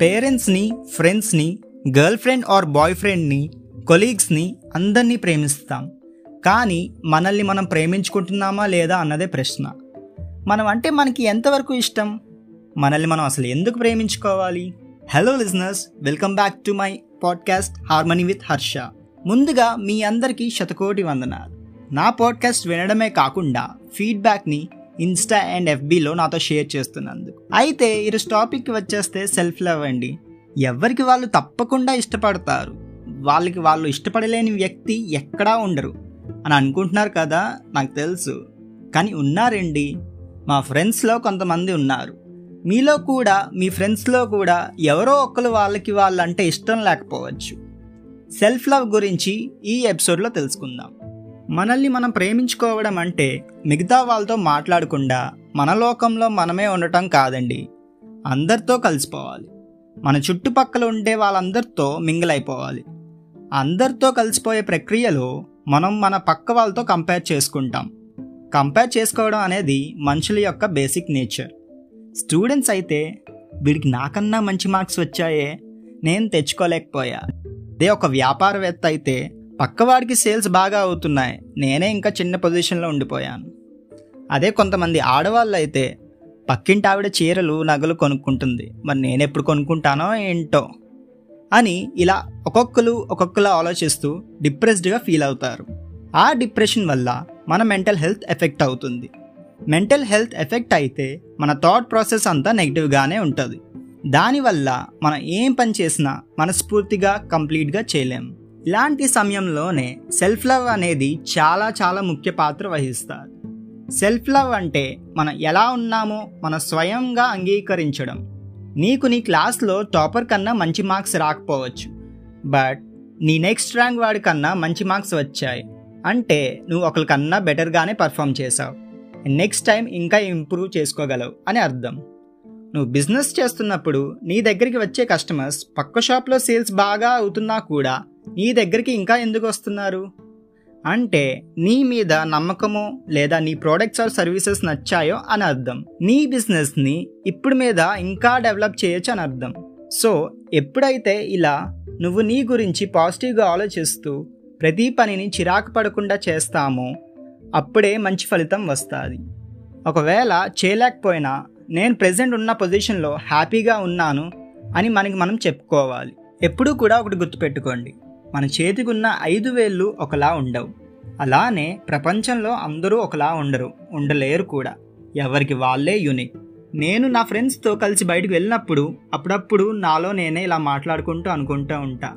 పేరెంట్స్ని ఫ్రెండ్స్ని girl friend or bye ఫ్రెండ్ని కొలీగ్స్ని అందరినీ ప్రేమిస్తాం. కానీ మనల్ని మనం ప్రేమించుకుంటున్నామా లేదా అన్నదే ప్రశ్న. మనం అంటే మనకి ఎంతవరకు ఇష్టం? మనల్ని మనం అసలు ఎందుకు ప్రేమించుకోవాలి? Hello listeners welcome back to my podcast Harmony with Harsha ముందుగా మీ అందరికీ శతకోటి వందనాలు. నా పాడ్కాస్ట్ వినడమే కాకుండా ఫీడ్బ్యాక్ని ఇన్స్టా అండ్ ఎఫ్బీలో నాతో షేర్ చేస్తున్నందుకు. అయితే ఈరోజు టాపిక్కి వచ్చేస్తే సెల్ఫ్ లవ్ అండి. ఎవరికి వాళ్ళు తప్పకుండా ఇష్టపడతారు? వాళ్ళకి వాళ్ళు ఇష్టపడలేని వ్యక్తి ఎక్కడా ఉండరు. అని అనుకుంటున్నారు కదా నాకు తెలుసు. కానీ ఉన్నారండి. మా ఫ్రెండ్స్లో కొంతమంది ఉన్నారు. మీలో కూడా మీ ఫ్రెండ్స్లో కూడా ఎవరో ఒకరు వాళ్ళకి వాళ్ళంటే ఇష్టం లేకపోవచ్చు. సెల్ఫ్ లవ్ గురించి ఈ ఎపిసోడ్లో తెలుసుకుందాం. మనల్ని మనం ప్రేమించుకోవడం అంటే మిగతా వాళ్ళతో మాట్లాడకుండా మన లోకంలో మనమే ఉండటం కాదండి. అందరితో కలిసిపోవాలి. మన చుట్టుపక్కల ఉండే వాళ్ళందరితో మింగిల్ అయిపోవాలి అందరితో కలిసిపోయే ప్రక్రియలో మనం మన పక్క వాళ్ళతో కంపేర్ చేసుకుంటాం. కంపేర్ చేసుకోవడం అనేది మనుషుల యొక్క బేసిక్ నేచర్. స్టూడెంట్స్ అయితే వీడికి నాకన్నా మంచి మార్క్స్ వచ్చాయే నేను తెచ్చుకోలేకపోయా. అదే ఒక వ్యాపారవేత్త అయితే పక్కవాడికి సేల్స్ బాగా అవుతున్నాయి. నేనే ఇంకా చిన్న పొజిషన్లో ఉండిపోయాను. అదే కొంతమంది ఆడవాళ్ళు అయితే పక్కింటి ఆవిడ చీరలు నగలు కొనుక్కుంటుంది. మరి నేను ఎప్పుడు కొనుక్కుంటానో ఏంటో అని ఇలా ఒక్కొక్కరు ఒక్కొక్కలా ఆలోచిస్తూ డిప్రెస్డ్గా ఫీల్ అవుతారు. ఆ డిప్రెషన్ వల్ల మన మెంటల్ హెల్త్ ఎఫెక్ట్ అవుతుంది. మెంటల్ హెల్త్ ఎఫెక్ట్ అయితే మన థాట్ ప్రాసెస్ అంతా నెగిటివ్గానే ఉంటుంది. దానివల్ల మనం ఏం పని చేసినా మనస్ఫూర్తిగా కంప్లీట్గా చేయలేం. ఇలాంటి సమయంలోనే సెల్ఫ్ లవ్ అనేది చాలా చాలా ముఖ్య పాత్ర వహిస్తారు. సెల్ఫ్ లవ్ అంటే మనం ఎలా ఉన్నామో మన స్వయంగా అంగీకరించడం. నీకు నీ క్లాస్లో టాపర్ కన్నా మంచి మార్క్స్ రాకపోవచ్చు. బట్ నీ నెక్స్ట్ ర్యాంక్ వాడి కన్నా మంచి మార్క్స్ వచ్చాయి. అంటే నువ్వు ఒకరికన్నా బెటర్గానే పర్ఫామ్ చేసావు నెక్స్ట్ టైం ఇంకా ఇంప్రూవ్ చేసుకోగలవు అని అర్థం. నువ్వు బిజినెస్ చేస్తున్నప్పుడు నీ దగ్గరికి వచ్చే కస్టమర్స్ పక్క షాప్లో సేల్స్ బాగా అవుతున్నా కూడా నీ దగ్గరికి ఇంకా ఎందుకు వస్తున్నారు? అంటే నీ మీద నమ్మకమో లేదా నీ ప్రోడక్ట్స్ ఆర్ సర్వీసెస్ నచ్చాయో అని అర్థం. నీ బిజినెస్ని ఇప్పుడు మీద ఇంకా డెవలప్ చేయొచ్చు అని అర్థం. సో ఎప్పుడైతే ఇలా నువ్వు నీ గురించి పాజిటివ్గా ఆలోచిస్తూ ప్రతి పనిని చిరాకు పడకుండా చేస్తామో అప్పుడే మంచి ఫలితం వస్తుంది. ఒకవేళ చేయలేకపోయినా నేను ప్రజెంట్ ఉన్న పొజిషన్లో హ్యాపీగా ఉన్నాను అని మనకి మనం చెప్పుకోవాలి. ఎప్పుడూ కూడా ఒకటి గుర్తుపెట్టుకోండి. మన చేతికి ఉన్న ఐదు వేళ్ళు ఒకలా ఉండవు. అలానే ప్రపంచంలో అందరూ ఒకలా ఉండరు ఉండలేరు కూడా. ఎవరికి వాళ్ళే యూనిక్. నేను నా ఫ్రెండ్స్తో కలిసి బయటకు వెళ్ళినప్పుడు అప్పుడప్పుడు నాలో నేనే ఇలా మాట్లాడుకుంటూ అనుకుంటూ ఉంటా.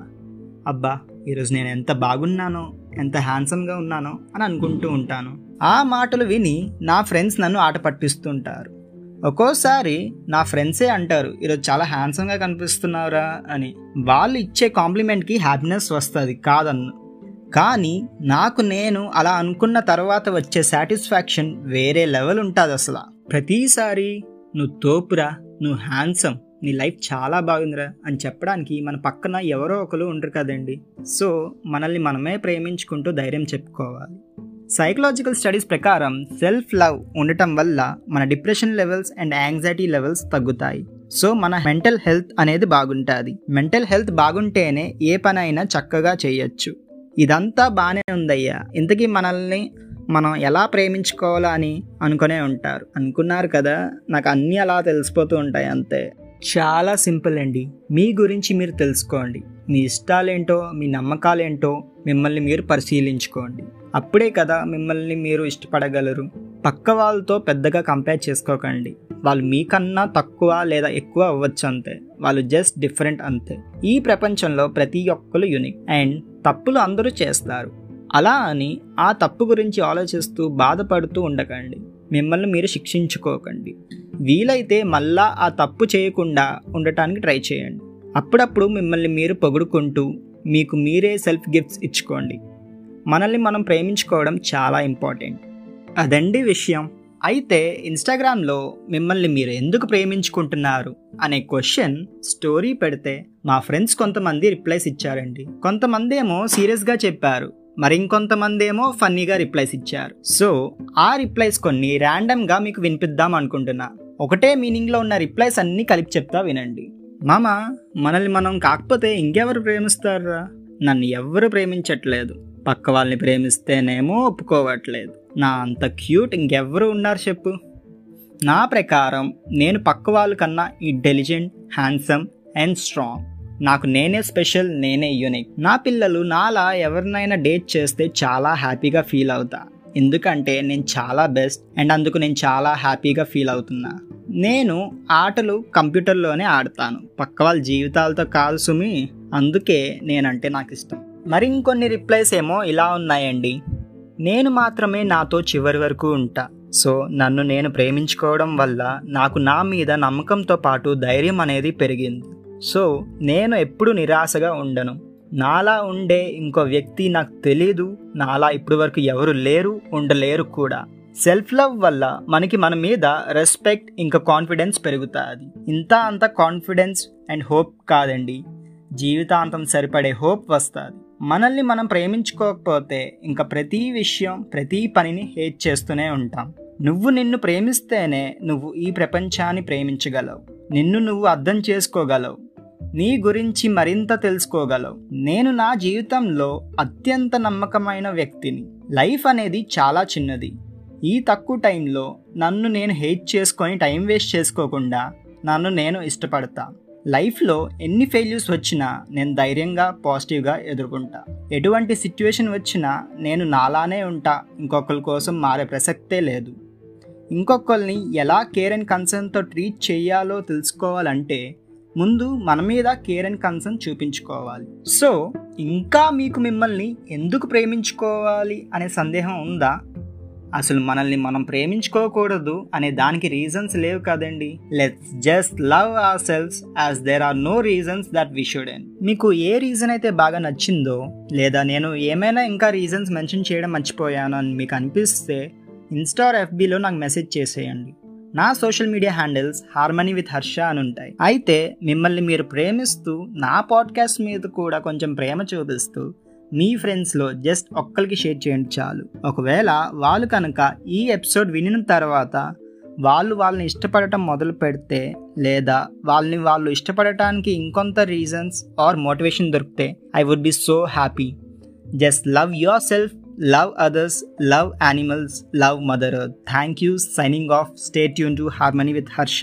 అబ్బా ఈరోజు నేను ఎంత బాగున్నానో ఎంత హ్యాండ్సమ్గా ఉన్నానో అని అనుకుంటూ ఉంటాను. ఆ మాటలు విని నా ఫ్రెండ్స్ నన్ను ఆట పట్టిస్తుంటారు ఒక్కోసారి నా ఫ్రెండ్సే అంటారు ఈరోజు చాలా హ్యాండ్సమ్గా కనిపిస్తున్నావురా అని. వాళ్ళు ఇచ్చే కాంప్లిమెంట్కి హ్యాపీనెస్ వస్తుంది కాదన్ను. కానీ నాకు నేను అలా అనుకున్న తర్వాత వచ్చే సాటిస్ఫాక్షన్ వేరే లెవెల్ ఉంటుంది అసలు. ప్రతిసారి నువ్వు తోపురా నువ్వు హ్యాండ్సమ్ నీ లైఫ్ చాలా బాగుందిరా అని చెప్పడానికి మన పక్కన ఎవరో ఒకరు ఉండరు కదండి. సో మనల్ని మనమే ప్రేమించుకుంటూ ధైర్యం చెప్పుకోవాలి. సైకలాజికల్ స్టడీస్ ప్రకారం సెల్ఫ్ లవ్ ఉండటం వల్ల మన depression levels and anxiety levels తగ్గుతాయి. సో మన మెంటల్ హెల్త్ అనేది బాగుంటుంది. మెంటల్ హెల్త్ బాగుంటేనే ఏ పనైనా చక్కగా చేయొచ్చు. ఇదంతా బాగానే ఉందయ్యా. ఇంతకీ మనల్ని మనం ఎలా ప్రేమించుకోవాలా అని అనుకునే ఉంటారు. అనుకున్నారు కదా నాకు అన్నీ అలా తెలిసిపోతూ ఉంటాయి అంతే. చాలా సింపుల్ అండి. మీ గురించి మీరు తెలుసుకోండి. మీ ఇష్టాలేంటో మీ నమ్మకాలేంటో మిమ్మల్ని మీరు పరిశీలించుకోండి. అప్పుడే కదా మిమ్మల్ని మీరు ఇష్టపడగలరు. పక్క వాళ్ళతో పెద్దగా కంపేర్ చేసుకోకండి. వాళ్ళు మీకన్నా తక్కువ లేదా ఎక్కువ అవ్వచ్చు అంతే. వాళ్ళు జస్ట్ డిఫరెంట్ అంతే. ఈ ప్రపంచంలో ప్రతి ఒక్కరు యూనిక్ అండ్ తప్పులు అందరూ చేస్తారు. అలా అని ఆ తప్పు గురించి ఆలోచిస్తూ బాధపడుతూ ఉండకండి. మిమ్మల్ని మీరు శిక్షించుకోకండి. వీలైతే మళ్ళా ఆ తప్పు చేయకుండా ఉండటానికి ట్రై చేయండి. అప్పుడప్పుడు మిమ్మల్ని మీరు పొగుడుకుంటూ మీకు మీరే సెల్ఫ్ గిఫ్ట్స్ ఇచ్చుకోండి. మనల్ని మనం ప్రేమించుకోవడం చాలా ఇంపార్టెంట్. అదండి విషయం. అయితే ఇన్స్టాగ్రామ్లో మిమ్మల్ని మీరు ఎందుకు ప్రేమించుకుంటున్నారు అనే క్వశ్చన్ స్టోరీ పెడితే మా ఫ్రెండ్స్ కొంతమంది రిప్లైస్ ఇచ్చారండి. కొంతమంది ఏమో సీరియస్గా చెప్పారు. మరింకొంతమంది ఏమో ఫన్నీగా రిప్లైస్ ఇచ్చారు. సో ఆ రిప్లైస్ కొన్ని ర్యాండమ్గా మీకు వినిపిద్దాం అనుకుంటున్నా. ఒకటే మీనింగ్లో ఉన్న రిప్లైస్ అన్నీ కలిపి చెప్తా వినండి. మామ మనల్ని మనం కాకపోతే ఇంకెవరు ప్రేమిస్తారా? నన్ను ఎవరు ప్రేమించట్లేదు. పక్క వాళ్ళని ప్రేమిస్తేనేమో ఒప్పుకోవట్లేదు. నా అంత క్యూట్ ఇంకెవరు ఉన్నారు చెప్పు. నా ప్రకారం నేను పక్క వాళ్ళ కన్నా ఇంటెలిజెంట్ హ్యాండ్సమ్ అండ్ స్ట్రాంగ్ నాకు నేనే స్పెషల్ నేనే యూనిక్ నా పిల్లలు నాలా ఎవరినైనా డేట్ చేస్తే చాలా హ్యాపీగా ఫీల్ అవుతా. ఎందుకంటే నేను చాలా బెస్ట్ అండ్ అందుకు నేను చాలా హ్యాపీగా ఫీల్ అవుతున్నా. నేను ఆటలు కంప్యూటర్లోనే ఆడతాను. పక్క వాళ్ళ జీవితాలతో కాదు సుమి అందుకే నేనంటే నాకు ఇష్టం. మరి ఇంకొన్ని రిప్లైస్ ఏమో ఇలా ఉన్నాయండి. నేను మాత్రమే నాతో చివరి వరకు ఉంటా. సో నన్ను నేను ప్రేమించుకోవడం వల్ల నాకు నా మీద నమ్మకంతో పాటు ధైర్యం అనేది పెరిగింది. సో నేను ఎప్పుడు నిరాశగా ఉండను. నాలా ఉండే ఇంకో వ్యక్తి నాకు తెలీదు. నాలా ఇప్పుడు వరకు ఎవరు లేరు ఉండలేరు కూడా. సెల్ఫ్ లవ్ వల్ల మనకి మన మీద రెస్పెక్ట్ ఇంకా కాన్ఫిడెన్స్ పెరుగుతుంది. ఇంత అంత కాన్ఫిడెన్స్ అండ్ హోప్ కాదండి. జీవితాంతం సరిపడే హోప్ వస్తుంది. మనల్ని మనం ప్రేమించుకోకపోతే ఇంకా ప్రతి విషయం ప్రతి పనిని హేట్ చేస్తూనే ఉంటాం. నువ్వు నిన్ను ప్రేమిస్తేనే నువ్వు ఈ ప్రపంచాన్ని ప్రేమించగలవు. నిన్ను నువ్వు అర్థం చేసుకోగలవు. నీ గురించి మరింత తెలుసుకోగలవు. నేను నా జీవితంలో అత్యంత నమ్మకమైన వ్యక్తిని. లైఫ్ అనేది చాలా చిన్నది. ఈ తక్కువ టైంలో నన్ను నేను హేట్ చేసుకొని టైం వేస్ట్ చేసుకోకుండా నన్ను నేను ఇష్టపడతా. లైఫ్లో ఎన్ని ఫెయిల్యూర్స్ వచ్చినా నేను ధైర్యంగా పాజిటివ్గా ఎదుర్కొంటా. ఎటువంటి సిచ్యువేషన్ వచ్చినా నేను నాలానే ఉంటా. ఇంకొకరి కోసం మారే ప్రసక్తే లేదు. ఇంకొకరిని ఎలా కేర్ అండ్ కన్సర్న్తో ట్రీట్ చేయాలో తెలుసుకోవాలంటే ముందు మన మీద కేర్ అండ్ కన్సర్న్ చూపించుకోవాలి. సో ఇంకా మీకు మిమ్మల్ని ఎందుకు ప్రేమించుకోవాలి అనే సందేహం ఉందా? అసలు మనల్ని మనం ప్రేమించుకోకూడదు అనే దానికి రీజన్స్ లేవు కదండి. Let's just love ourselves as there are no reasons that we should ఎన్ మీకు ఏ రీజన్ అయితే బాగా నచ్చిందో లేదా నేను ఏమైనా ఇంకా రీజన్స్ మెన్షన్ చేయడం మర్చిపోయాను అని మీకు అనిపిస్తే ఇన్స్టార్ ఎఫ్బీలో నాకు మెసేజ్ చేసేయండి. నా social media handles Harmony with Harsha అని ఉంటాయి. అయితే మిమ్మల్ని మీరు ప్రేమిస్తూ నా పాడ్కాస్ట్ మీద కూడా కొంచెం ప్రేమ చూపిస్తూ మీ ఫ్రెండ్స్లో జస్ట్ ఒక్కరికి షేర్ చేయండి చాలు. ఒకవేళ వాళ్ళు కనుక ఈ ఎపిసోడ్ వినిన తర్వాత వాళ్ళు వాళ్ళని ఇష్టపడటం మొదలు పెడితే లేదా వాళ్ళని వాళ్ళు ఇష్టపడటానికి ఇంకొంత రీజన్స్ ఆర్ మోటివేషన్ దొరికితే I would be so happy just love yourself love others love animals love mother thank you signing off stay Yoon to harmony with Harsha